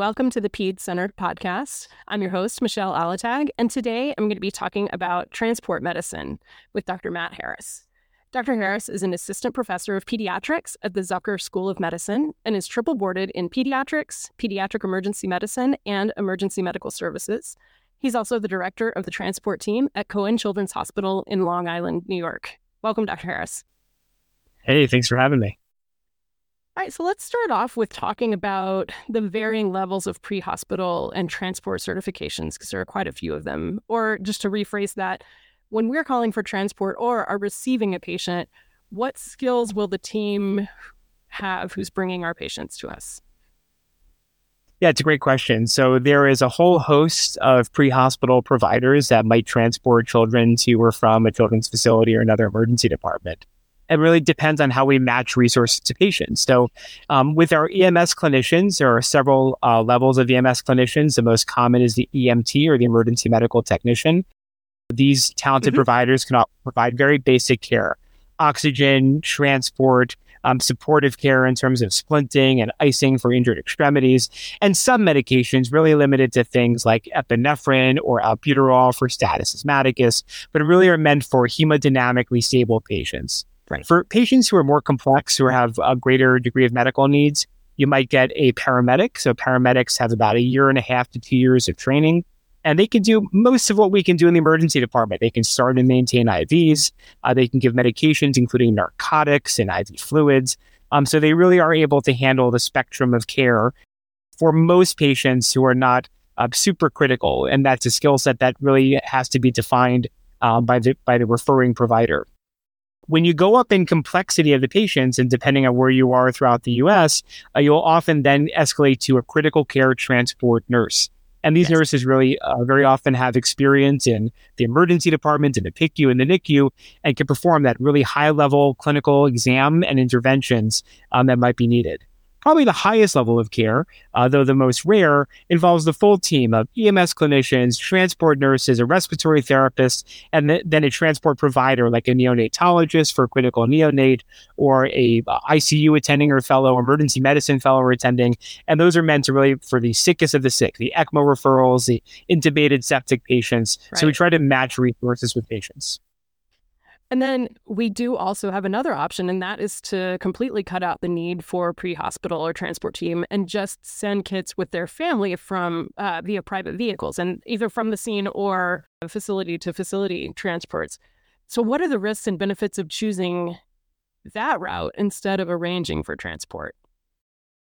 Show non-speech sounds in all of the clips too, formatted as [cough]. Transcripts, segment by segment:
welcome to the PED Centered podcast. I'm your host, Michelle Alatag, and today I'm going to be talking about transport medicine with Dr. Matt Harris. Dr. Harris is an assistant professor of pediatrics at the Zucker School of Medicine and is triple boarded in pediatrics, pediatric emergency medicine, and emergency medical services. He's also the director of the transport team at Cohen Children's Hospital in Long Island, New York. Welcome, Dr. Harris. Hey, thanks for having me. All right, so let's start off with talking about the varying levels of pre hospital and transport certifications, because there are quite a few of them. Or just to rephrase that, when we're calling for transport or are receiving a patient, what skills will the team have who's bringing our patients to us? Yeah, it's a great question. So there is a whole host of pre-hospital providers that might transport children to or from a children's facility or another emergency department it really depends on how we match resources to patients. So, um, with our EMS clinicians, there are several uh, levels of EMS clinicians. The most common is the EMT or the emergency medical technician. These talented mm-hmm. providers can provide very basic care oxygen, transport, um, supportive care in terms of splinting and icing for injured extremities, and some medications really limited to things like epinephrine or albuterol for status asthmaticus, but really are meant for hemodynamically stable patients. Right. For patients who are more complex, who have a greater degree of medical needs, you might get a paramedic. So paramedics have about a year and a half to two years of training. And they can do most of what we can do in the emergency department. They can start and maintain IVs. Uh, they can give medications, including narcotics and IV fluids. Um, so they really are able to handle the spectrum of care for most patients who are not uh, super critical. And that's a skill set that really has to be defined uh, by the by the referring provider. When you go up in complexity of the patients, and depending on where you are throughout the US, uh, you'll often then escalate to a critical care transport nurse. And these yes. nurses really uh, very often have experience in the emergency department, in the PICU, and the NICU, and can perform that really high level clinical exam and interventions um, that might be needed. Probably the highest level of care, uh, though the most rare, involves the full team of EMS clinicians, transport nurses, a respiratory therapist, and th- then a transport provider like a neonatologist for critical neonate or a uh, ICU attending or fellow, emergency medicine fellow or attending. And those are meant to really for the sickest of the sick, the ECMO referrals, the intubated septic patients. Right. So we try to match resources with patients. And then we do also have another option, and that is to completely cut out the need for pre hospital or transport team and just send kids with their family from uh, via private vehicles and either from the scene or facility to facility transports. So, what are the risks and benefits of choosing that route instead of arranging for transport?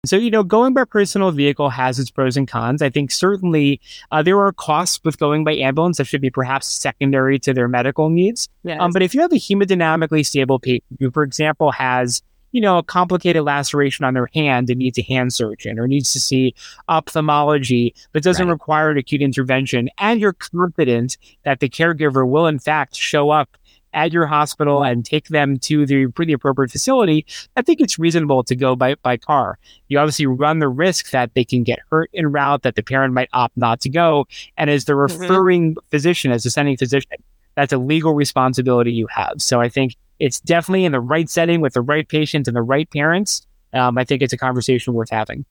So, you know, going by personal vehicle has its pros and cons. I think certainly uh, there are costs with going by ambulance that should be perhaps secondary to their medical needs. Yes. Um, but if you have a hemodynamically stable patient who, for example, has you know, a complicated laceration on their hand and needs a hand surgeon or needs to see ophthalmology, but doesn't right. require an acute intervention, and you're confident that the caregiver will, in fact, show up at your hospital and take them to the pretty appropriate facility, I think it's reasonable to go by, by car. You obviously run the risk that they can get hurt en route, that the parent might opt not to go. And as the mm-hmm. referring mm-hmm. physician, as the sending physician, that's a legal responsibility you have. So I think it's definitely in the right setting with the right patient and the right parents. Um, I think it's a conversation worth having.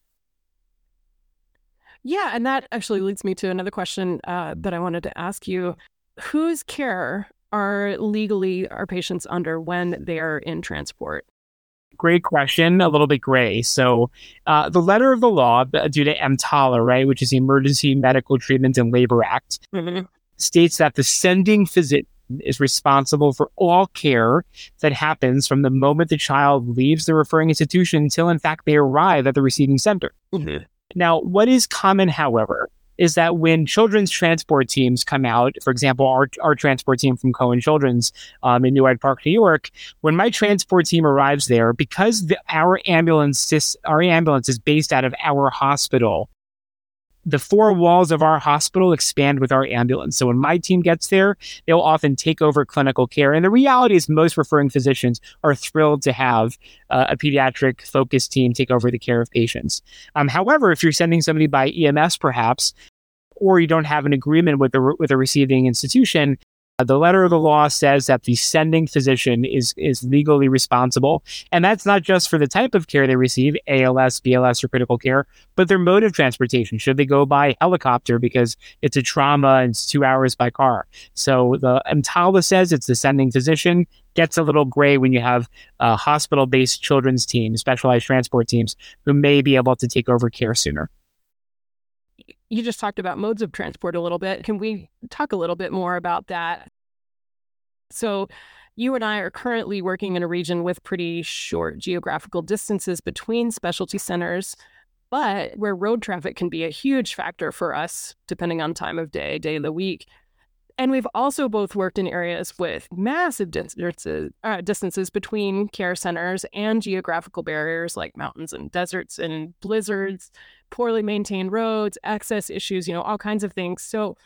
Yeah, and that actually leads me to another question uh, that I wanted to ask you. Whose care are legally our patients under when they are in transport? Great question. A little bit gray. So, uh, the letter of the law, due to EMTALA, right, which is the Emergency Medical Treatment and Labor Act, mm-hmm. states that the sending physician is responsible for all care that happens from the moment the child leaves the referring institution until, in fact, they arrive at the receiving center. Mm-hmm. Now, what is common, however, is that when children's transport teams come out, for example, our, our transport team from Cohen Children's um, in New Hyde Park, New York, when my transport team arrives there, because the, our ambulance, our ambulance is based out of our hospital, the four walls of our hospital expand with our ambulance. So when my team gets there, they'll often take over clinical care. And the reality is, most referring physicians are thrilled to have uh, a pediatric focused team take over the care of patients. Um, however, if you're sending somebody by EMS, perhaps, or you don't have an agreement with the with a receiving institution, the letter of the law says that the sending physician is is legally responsible, and that's not just for the type of care they receive, ALS, BLS, or critical care, but their mode of transportation. Should they go by helicopter because it's a trauma and it's two hours by car? So the EMTALA says it's the sending physician. Gets a little gray when you have uh, hospital-based children's teams, specialized transport teams, who may be able to take over care sooner you just talked about modes of transport a little bit. Can we talk a little bit more about that? So, you and I are currently working in a region with pretty short geographical distances between specialty centers, but where road traffic can be a huge factor for us, depending on time of day, day of the week. And we've also both worked in areas with massive distances, uh, distances between care centers and geographical barriers like mountains and deserts and blizzards, poorly maintained roads, access issues, you know, all kinds of things. So,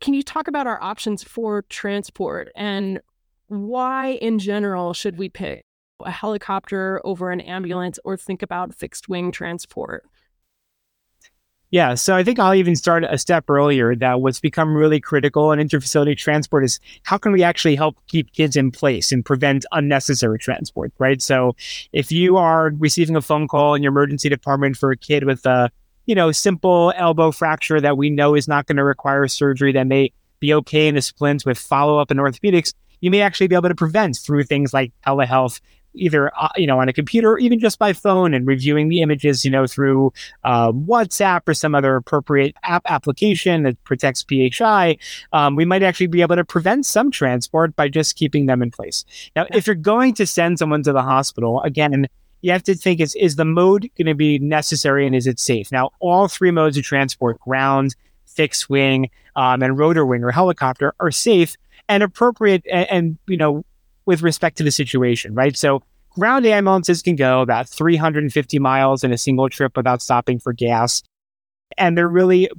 can you talk about our options for transport and why, in general, should we pick a helicopter over an ambulance or think about fixed wing transport? Yeah, so I think I'll even start a step earlier that what's become really critical in interfacility transport is how can we actually help keep kids in place and prevent unnecessary transport, right? So if you are receiving a phone call in your emergency department for a kid with a, you know, simple elbow fracture that we know is not going to require surgery that may be okay in a splint with follow up in orthopedics, you may actually be able to prevent through things like telehealth either uh, you know on a computer or even just by phone and reviewing the images you know through uh, whatsapp or some other appropriate app application that protects phi um, we might actually be able to prevent some transport by just keeping them in place. Now if you're going to send someone to the hospital again you have to think is is the mode going to be necessary and is it safe? Now all three modes of transport ground fixed wing um, and rotor wing or helicopter are safe and appropriate and, and you know with respect to the situation, right? So ground ambulances can go about 350 miles in a single trip without stopping for gas. And they're really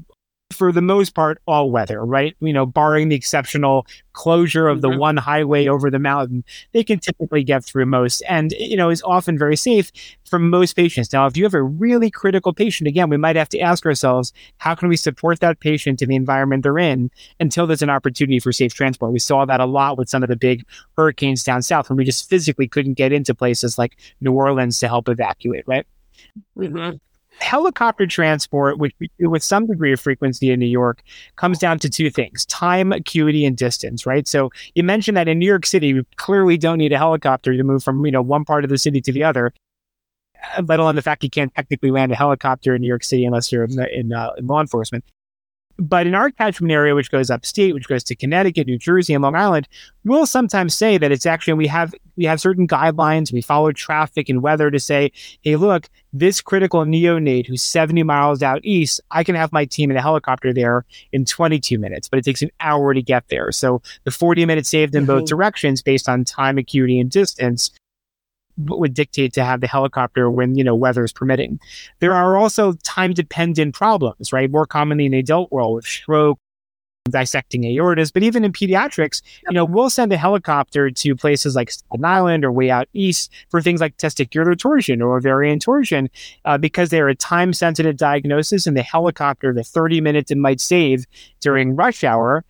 for the most part, all weather, right? You know, barring the exceptional closure of the mm-hmm. one highway over the mountain, they can typically get through most and, you know, is often very safe for most patients. Now, if you have a really critical patient, again, we might have to ask ourselves, how can we support that patient in the environment they're in until there's an opportunity for safe transport? We saw that a lot with some of the big hurricanes down south when we just physically couldn't get into places like New Orleans to help evacuate, right? Mm-hmm helicopter transport, which we with some degree of frequency in New York, comes down to two things time, acuity, and distance, right? So you mentioned that in New York City, we clearly don't need a helicopter to move from, you know, one part of the city to the other. Let alone the fact you can't technically land a helicopter in New York City unless you're in, in, uh, in law enforcement. But in our catchment area, which goes upstate, which goes to Connecticut, New Jersey, and Long Island, we'll sometimes say that it's actually we have we have certain guidelines. We follow traffic and weather to say, hey, look, this critical neonate who's 70 miles out east, I can have my team in a helicopter there in 22 minutes, but it takes an hour to get there. So the 40 minutes saved in mm-hmm. both directions based on time, acuity, and distance would dictate to have the helicopter when you know weather is permitting. There are also time dependent problems, right? More commonly in the adult world with stroke, dissecting aortas, but even in pediatrics, you know, we'll send a helicopter to places like Staten Island or way out east for things like testicular torsion or ovarian torsion uh, because they're a time sensitive diagnosis and the helicopter, the 30 minutes it might save during rush hour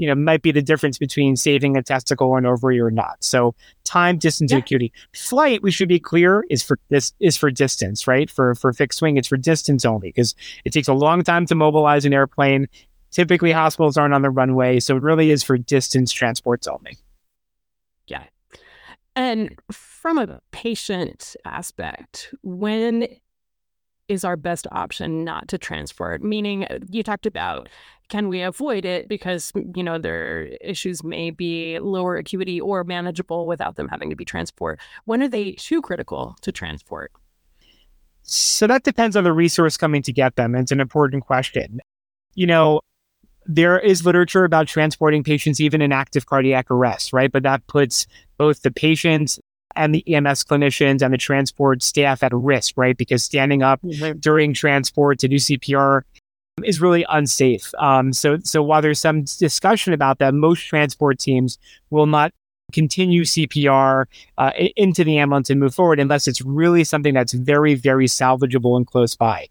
you know, might be the difference between saving a testicle or an ovary or not. So time, distance, yeah. acuity. Flight, we should be clear, is for this is for distance, right? For for fixed wing, it's for distance only because it takes a long time to mobilize an airplane. Typically, hospitals aren't on the runway, so it really is for distance transports only. Yeah. And from a patient aspect, when is our best option not to transport? Meaning, you talked about can we avoid it because you know their issues may be lower acuity or manageable without them having to be transport. When are they too critical to transport? So that depends on the resource coming to get them. It's an important question. You know there is literature about transporting patients even in active cardiac arrest right? But that puts both the patients and the EMS clinicians and the transport staff at risk, right? Because standing up mm-hmm. during transport to do CPR is really unsafe. Um, so, so while there's some discussion about that, most transport teams will not continue CPR uh, into the ambulance and move forward unless it's really something that's very, very salvageable and close by.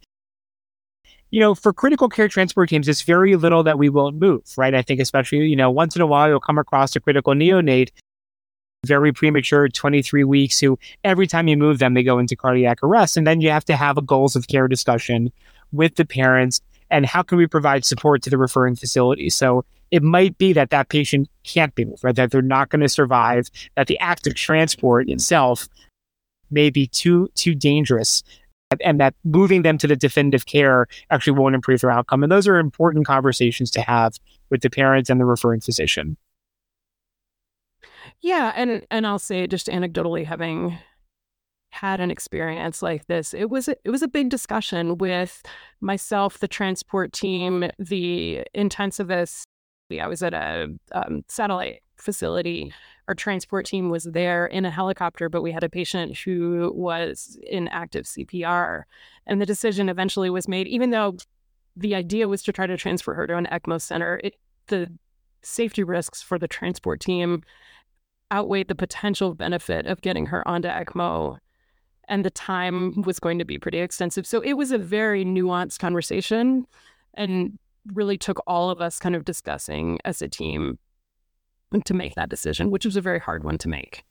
you know, for critical care transport teams, it's very little that we won't move, right? I think especially, you know, once in a while you'll come across a critical neonate, very premature, 23 weeks, who every time you move them, they go into cardiac arrest. And then you have to have a goals of care discussion with the parents and how can we provide support to the referring facility? So it might be that that patient can't be moved, right? That they're not going to survive, that the act of transport itself may be too, too dangerous and that moving them to the definitive care actually won't improve their outcome. And those are important conversations to have with the parents and the referring physician. Yeah, and and I'll say just anecdotally having had an experience like this, it was a, it was a big discussion with myself, the transport team, the intensivist. I was at a um, satellite facility our transport team was there in a helicopter, but we had a patient who was in active CPR. And the decision eventually was made, even though the idea was to try to transfer her to an ECMO center, it, the safety risks for the transport team outweighed the potential benefit of getting her onto ECMO. And the time was going to be pretty extensive. So it was a very nuanced conversation and really took all of us kind of discussing as a team to make that decision, which was a very hard one to make.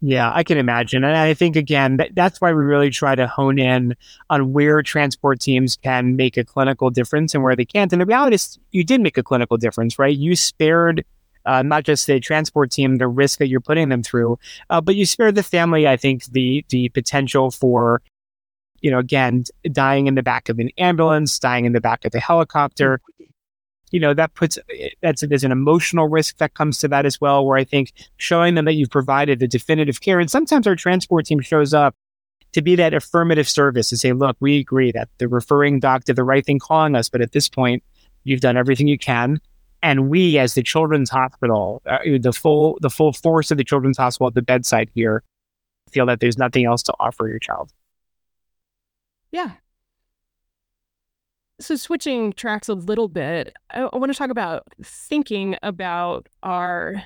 Yeah, I can imagine. And I think, again, that, that's why we really try to hone in on where transport teams can make a clinical difference and where they can't. And the reality is, you did make a clinical difference, right? You spared uh, not just the transport team the risk that you're putting them through, uh, but you spare the family, I think, the, the potential for you know, again, dying in the back of an ambulance, dying in the back of a helicopter you know, that puts, that's, there's an emotional risk that comes to that as well, where I think showing them that you've provided the definitive care. And sometimes our transport team shows up to be that affirmative service to say, look, we agree that the referring doc did the right thing calling us, but at this point, you've done everything you can. And we, as the children's hospital, uh, the full the full force of the children's hospital at the bedside here, feel that there's nothing else to offer your child. Yeah, so, switching tracks a little bit, I, I want to talk about thinking about our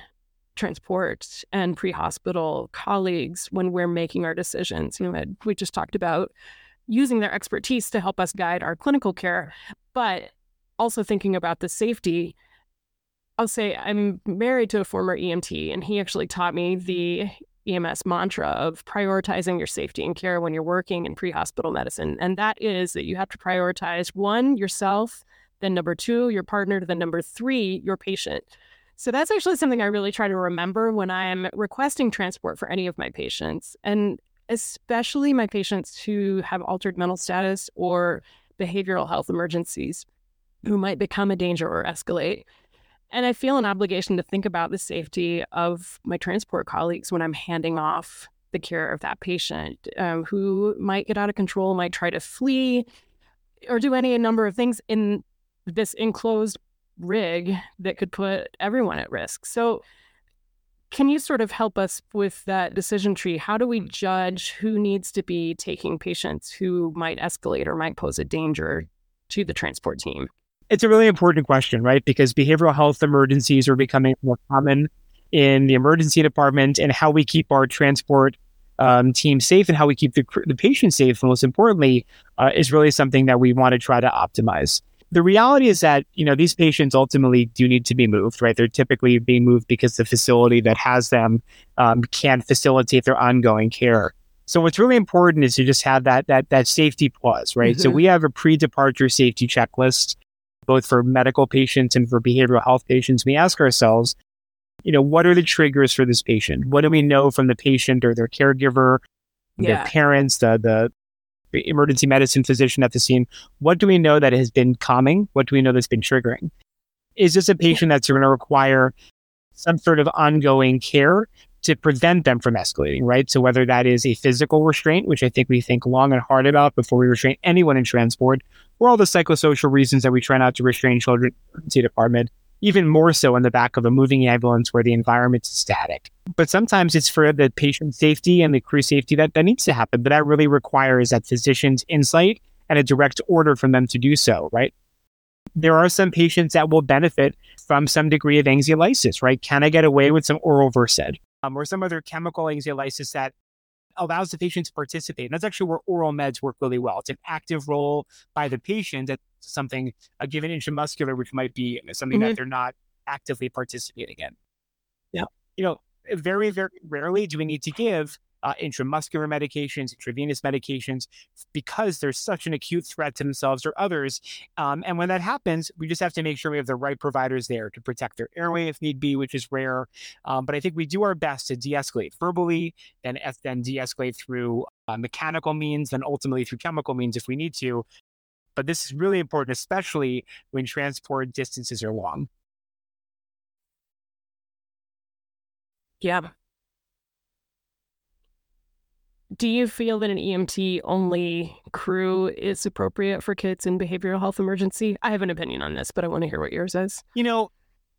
transport and pre hospital colleagues when we're making our decisions. You know, we just talked about using their expertise to help us guide our clinical care, but also thinking about the safety. I'll say I'm married to a former EMT, and he actually taught me the EMS mantra of prioritizing your safety and care when you're working in pre hospital medicine. And that is that you have to prioritize one, yourself, then number two, your partner, then number three, your patient. So that's actually something I really try to remember when I'm requesting transport for any of my patients, and especially my patients who have altered mental status or behavioral health emergencies who might become a danger or escalate. And I feel an obligation to think about the safety of my transport colleagues when I'm handing off the care of that patient um, who might get out of control, might try to flee, or do any number of things in this enclosed rig that could put everyone at risk. So, can you sort of help us with that decision tree? How do we judge who needs to be taking patients who might escalate or might pose a danger to the transport team? It's a really important question, right? Because behavioral health emergencies are becoming more common in the emergency department, and how we keep our transport um, team safe and how we keep the, the patient safe, most importantly, uh, is really something that we want to try to optimize. The reality is that you know these patients ultimately do need to be moved, right? They're typically being moved because the facility that has them um, can't facilitate their ongoing care. So what's really important is to just have that that that safety pause, right? Mm-hmm. So we have a pre-departure safety checklist both for medical patients and for behavioral health patients, we ask ourselves, you know, what are the triggers for this patient? What do we know from the patient or their caregiver, yeah. their parents, the, the emergency medicine physician at the scene? What do we know that has been calming? What do we know that's been triggering? Is this a patient that's going to require some sort of ongoing care to prevent them from escalating, right? So whether that is a physical restraint, which I think we think long and hard about before we restrain anyone in transport, or all the psychosocial reasons that we try not to restrain children in the department, even more so in the back of a moving ambulance where the environment is static. But sometimes it's for the patient safety and the crew safety that, that needs to happen. But that really requires that physician's insight and a direct order from them to do so, right? There are some patients that will benefit from some degree of anxiolysis, right? Can I get away with some oral Versed? Um, or some other chemical anxiolysis that allows the patient to participate. And that's actually where oral meds work really well. It's an active role by the patient at something, a given intramuscular, which might be something mm-hmm. that they're not actively participating in. Yeah. You know, very, very rarely do we need to give uh, intramuscular medications, intravenous medications, because there's such an acute threat to themselves or others. Um, and when that happens, we just have to make sure we have the right providers there to protect their airway if need be, which is rare. Um, but I think we do our best to de-escalate verbally, then then de-escalate through uh, mechanical means, then ultimately through chemical means if we need to. But this is really important, especially when transport distances are long. Yeah, do you feel that an EMT only crew is appropriate for kids in behavioral health emergency? I have an opinion on this, but I want to hear what yours is. You know,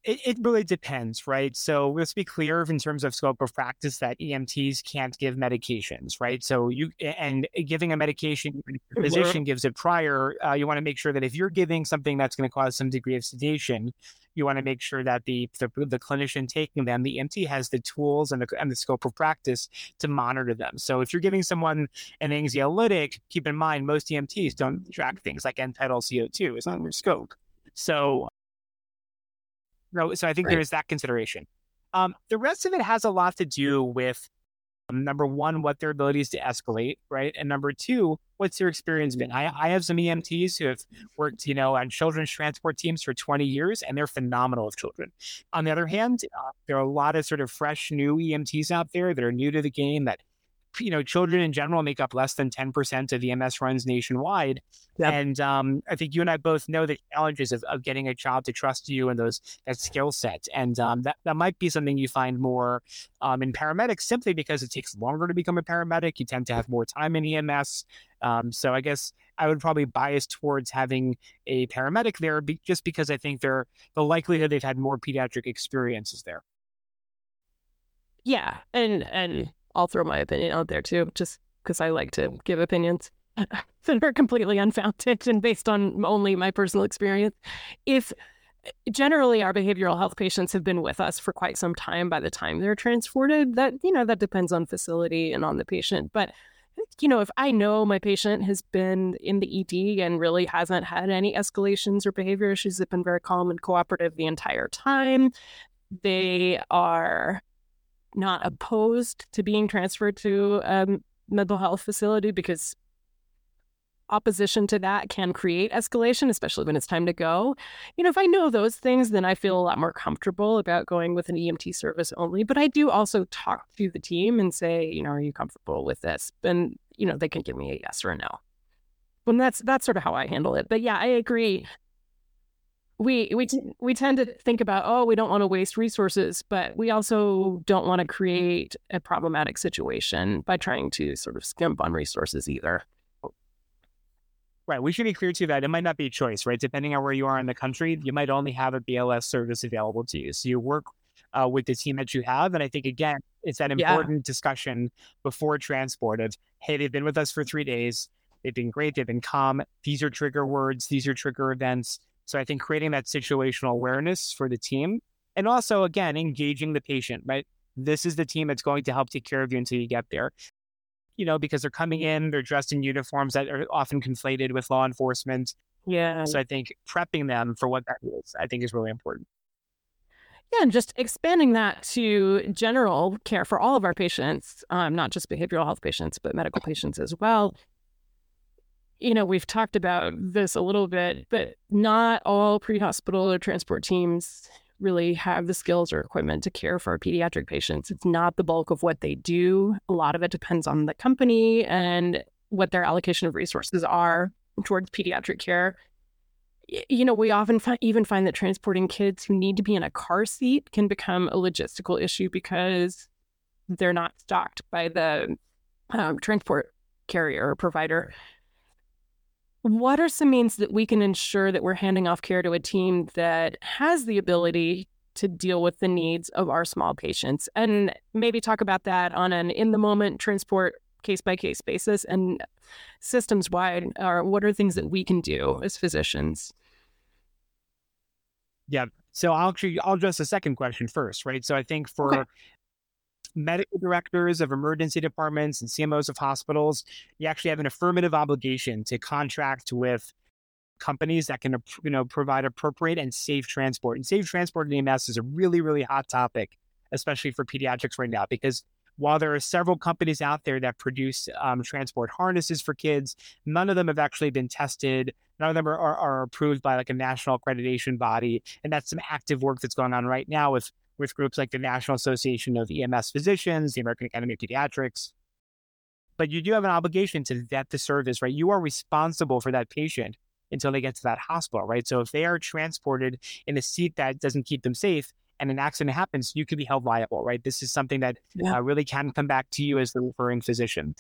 it, it really depends, right? So let's be clear in terms of scope of practice that EMTs can't give medications, right? So you and giving a medication, your physician gives it prior. Uh, you want to make sure that if you're giving something that's going to cause some degree of sedation, you want to make sure that the, the, the clinician taking them, the EMT, has the tools and the and the scope of practice to monitor them. So if you're giving someone an anxiolytic, keep in mind most EMTs don't track things like end-tidal CO2. It's not in their scope. So so I think right. there is that consideration. Um, the rest of it has a lot to do with um, number one, what their abilities to escalate, right? And number two, what's their experience been? I, I have some EMTs who have worked, you know, on children's transport teams for 20 years, and they're phenomenal with children. On the other hand, uh, there are a lot of sort of fresh new EMTs out there that are new to the game that you know, children in general make up less than 10% of EMS runs nationwide. Yep. And um, I think you and I both know the challenges of, of getting a child to trust you and those that skill set. And um, that, that might be something you find more um, in paramedics simply because it takes longer to become a paramedic. You tend to have more time in EMS. Um, so I guess I would probably bias towards having a paramedic there be, just because I think they're the likelihood they've had more pediatric experiences there. Yeah. And, and, I'll throw my opinion out there too, just because I like to give opinions [laughs] that are completely unfounded and based on only my personal experience. If generally our behavioral health patients have been with us for quite some time by the time they're transported, that you know that depends on facility and on the patient, but you know, if I know my patient has been in the ED and really hasn't had any escalations or behavior issues, they've been very calm and cooperative the entire time. They are not opposed to being transferred to a mental health facility because opposition to that can create escalation, especially when it's time to go. You know, if I know those things, then I feel a lot more comfortable about going with an EMT service only. But I do also talk to the team and say, you know, are you comfortable with this? And, you know, they can give me a yes or a no. And that's that's sort of how I handle it. But yeah, I agree we we t- we tend to think about oh we don't want to waste resources but we also don't want to create a problematic situation by trying to sort of skimp on resources either. Right we should be clear too that it might not be a choice right? Depending on where you are in the country you might only have a bls service available to you. So you work uh, with the team that you have and i think again it's that important yeah. discussion before transport of hey they've been with us for three days. They've been great. They've been calm. These are trigger words. These are trigger events so I think creating that situational awareness for the team and also, again, engaging the patient, right? This is the team that's going to help take care of you until you get there. You know, because they're coming in, they're dressed in uniforms that are often conflated with law enforcement. Yeah. So I think prepping them for what that is, I think is really important. Yeah, and just expanding that to general care for all of our patients, um, not just behavioral health patients, but medical patients as well you know, we've talked about this a little bit, but not all pre hospital or transport teams really have the skills or equipment to care for pediatric patients. It's not the bulk of what they do. A lot of it depends on the company and what their allocation of resources are towards pediatric care. You know, we often fi- even find that transporting kids who need to be in a car seat can become a logistical issue because they're not stocked by the um, transport carrier or provider what are some means that we can ensure that we're handing off care to a team that has the ability to deal with the needs of our small patients? And maybe talk about that on an in the moment transport case by case basis and systems wide. Or what are things that we can do as physicians? Yeah. So I'll actually I'll address the second question first, right? So I think for okay medical directors of emergency departments and CMOs of hospitals, you actually have an affirmative obligation to contract with companies that can you know provide appropriate and safe transport. And safe transport in EMS is a really really hot topic, especially for pediatrics right now, because while there are several companies out there that produce um, transport harnesses for kids, none of them have actually been tested. None of them are, are, are, approved by like a national accreditation body. And that's some active work that's going on right now with, with groups like the National Association of EMS Physicians, the American Academy of Pediatrics. But you do have an obligation to vet the service, right? You are responsible for that patient until they get to that hospital, right? So if they are transported in a seat that doesn't keep them safe, and an accident happens, you could be held liable, right? This is something that yeah. uh, really can come back to you as the referring physician.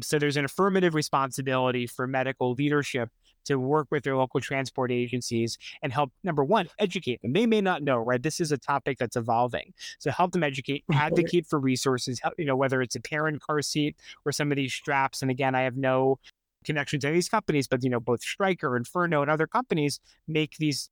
So there's an affirmative responsibility for medical leadership to work with their local transport agencies and help number one educate them. They may not know right? This is a topic that's evolving. So help them educate advocate for resources help, you know whether it's a parent car seat or some of these straps. And again i have no connection to these companies but you know both Stryker and Ferno and other companies make these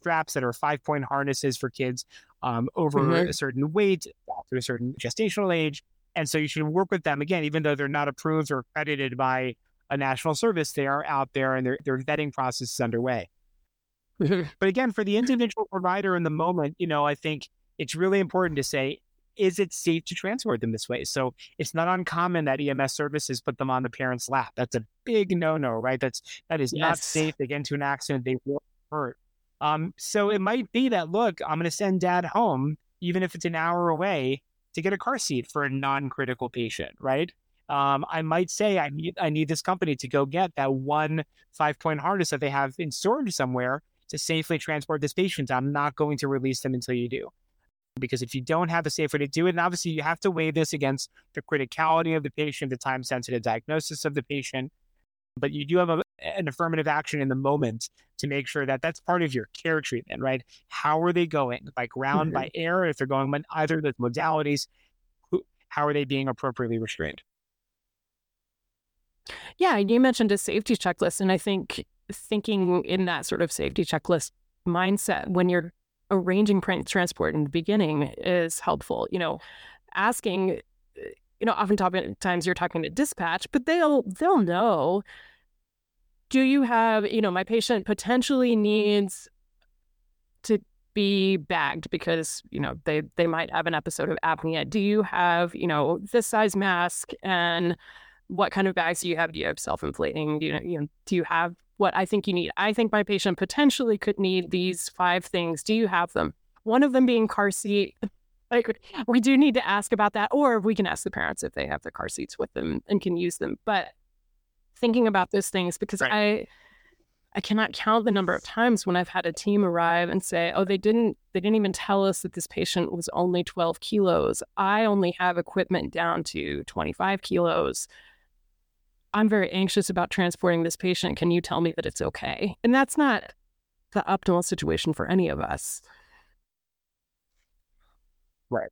straps that are five point harnesses for kids um, over mm-hmm. a certain weight to a certain gestational age. And so you should work with them. Again, even though they're not approved or accredited by a national service, they are out there and their, their vetting process is underway. [laughs] But again, for the individual provider in the moment, you know, I think it's really important to say, is it safe to transport them this way? So it's not uncommon that EMS services put them on the parent's lap. That's a big no-no, right? That's that is yes. not safe. They get into an accident, they will hurt. Um, so it might be that look, I'm going to send dad home, even if it's an hour away, to get a car seat for a non-critical patient, right? Um, I might say I need I need this company to go get that one five point harness that they have in storage somewhere to safely transport this patient. I'm not going to release them until you do. Because if you don't have a safe way to do it, and obviously you have to weigh this against the criticality of the patient, the time sensitive diagnosis of the patient, but you do have a, an affirmative action in the moment to make sure that that's part of your care treatment, right? How are they going? By ground, mm-hmm. by air, if they're going by either of those modalities, who, how are they being appropriately restrained? Yeah, you mentioned a safety checklist. And I think thinking in that sort of safety checklist mindset when you're arranging transport in the beginning is helpful. You know, asking you know, oftentimes you're talking to dispatch, but they'll they'll know. Do you have, you know, my patient potentially needs to be bagged because, you know, they they might have an episode of apnea. Do you have, you know, this size mask and what kind of bags do you have? Do you have self-inflating? Do you, you know, do you have what I think you need? I think my patient potentially could need these five things. Do you have them? One of them being car seat, [laughs] like we do need to ask about that, or we can ask the parents if they have the car seats with them and can use them. But thinking about those things because right. I I cannot count the number of times when I've had a team arrive and say, "Oh, they didn't they didn't even tell us that this patient was only 12 kilos. I only have equipment down to 25 kilos. I'm very anxious about transporting this patient. Can you tell me that it's okay?" And that's not the optimal situation for any of us. Right.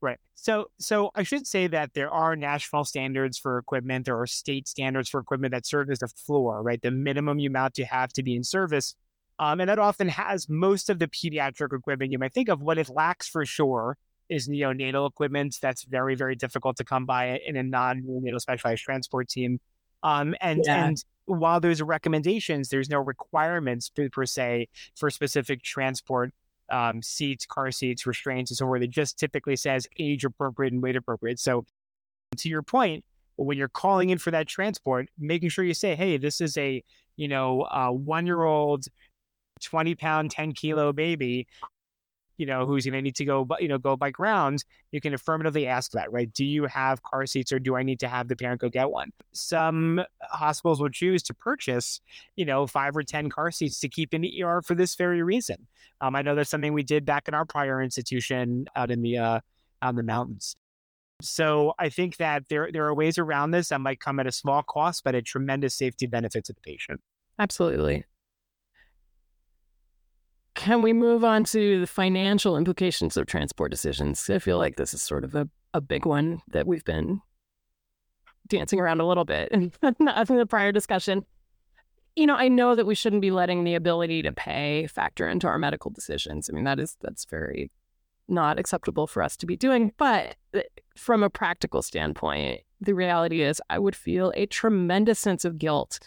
Right. So, so I should say that there are national standards for equipment. There are state standards for equipment that serve as a floor, right? The minimum amount you have to be in service. Um, and that often has most of the pediatric equipment you might think of. What it lacks for sure is neonatal equipment that's very, very difficult to come by in a non-neonatal specialized transport team. Um, and, yeah. and while there's recommendations, there's no requirements per, per se for specific transport um, seats, car seats, restraints, and so forth. It just typically says age appropriate and weight appropriate. So, to your point, when you're calling in for that transport, making sure you say, "Hey, this is a you know one year old, twenty pound, ten kilo baby you know, who's going to need to go, you know, go by ground, you can affirmatively ask that, right? Do you have car seats or do I need to have the parent go get one? Some hospitals will choose to purchase, you know, five or 10 car seats to keep in the ER for this very reason. Um, I know that's something we did back in our prior institution out in the, uh, in the mountains. So I think that there, there are ways around this that might come at a small cost, but a tremendous safety benefit to the patient. Absolutely. Can we move on to the financial implications of transport decisions? I feel like this is sort of a, a big one that we've been dancing around a little bit [laughs] in the prior discussion. You know, I know that we shouldn't be letting the ability to pay factor into our medical decisions. I mean, that is that's very not acceptable for us to be doing. But uh, from a practical standpoint, the reality is I would feel a tremendous sense of guilt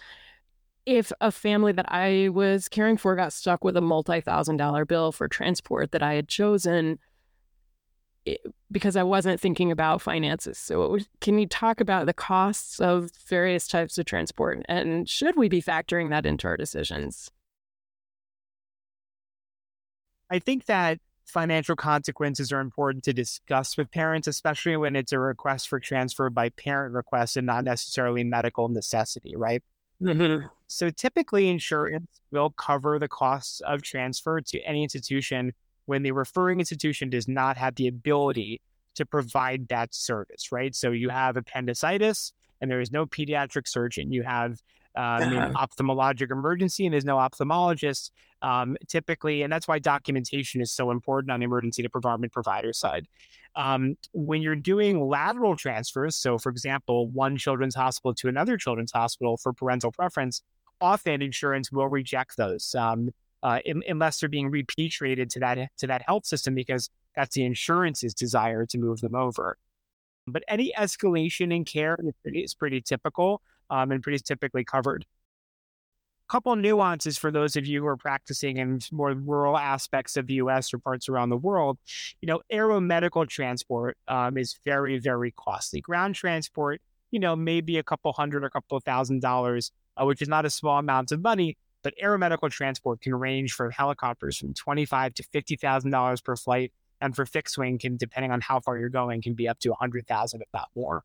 if a family that I was caring for got stuck with a multi thousand dollar bill for transport that I had chosen eh, because I wasn't thinking about finances. So, can you talk about the costs of various types of transport and should we be factoring that into our decisions? I think that financial consequences are important to discuss with parents, especially when it's a request for transfer by parent request and not necessarily medical necessity, right? Mm-hmm. So typically, insurance will cover the costs of transfer to any institution when the referring institution does not have the ability to provide that service, right? So you have appendicitis and there is no pediatric surgeon. You have um, uh-huh. ophthalmologic emergency and there's no ophthalmologist um, typically. And that's why documentation is so important on the emergency department provider side. Um, when you're doing lateral transfers, so for example, one children's hospital to another children's hospital for parental preference, often insurance will reject those um, uh, unless they're being repatriated to that to that health system because that's the insurance's desire to move them over. But any escalation in care is pretty, is pretty typical um, and pretty typically covered. Couple nuances for those of you who are practicing in more rural aspects of the U.S. or parts around the world. You know, aeromedical transport um, is very, very costly. Ground transport, you know, maybe a couple hundred or a couple thousand dollars, uh, which is not a small amount of money. But aeromedical transport can range for helicopters from twenty-five to fifty thousand dollars per flight, and for fixed wing can, depending on how far you're going, can be up to a hundred thousand, if not more.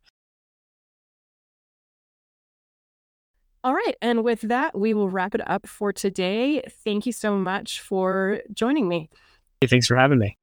All right. And with that, we will wrap it up for today. Thank you so much for joining me. Hey, thanks for having me.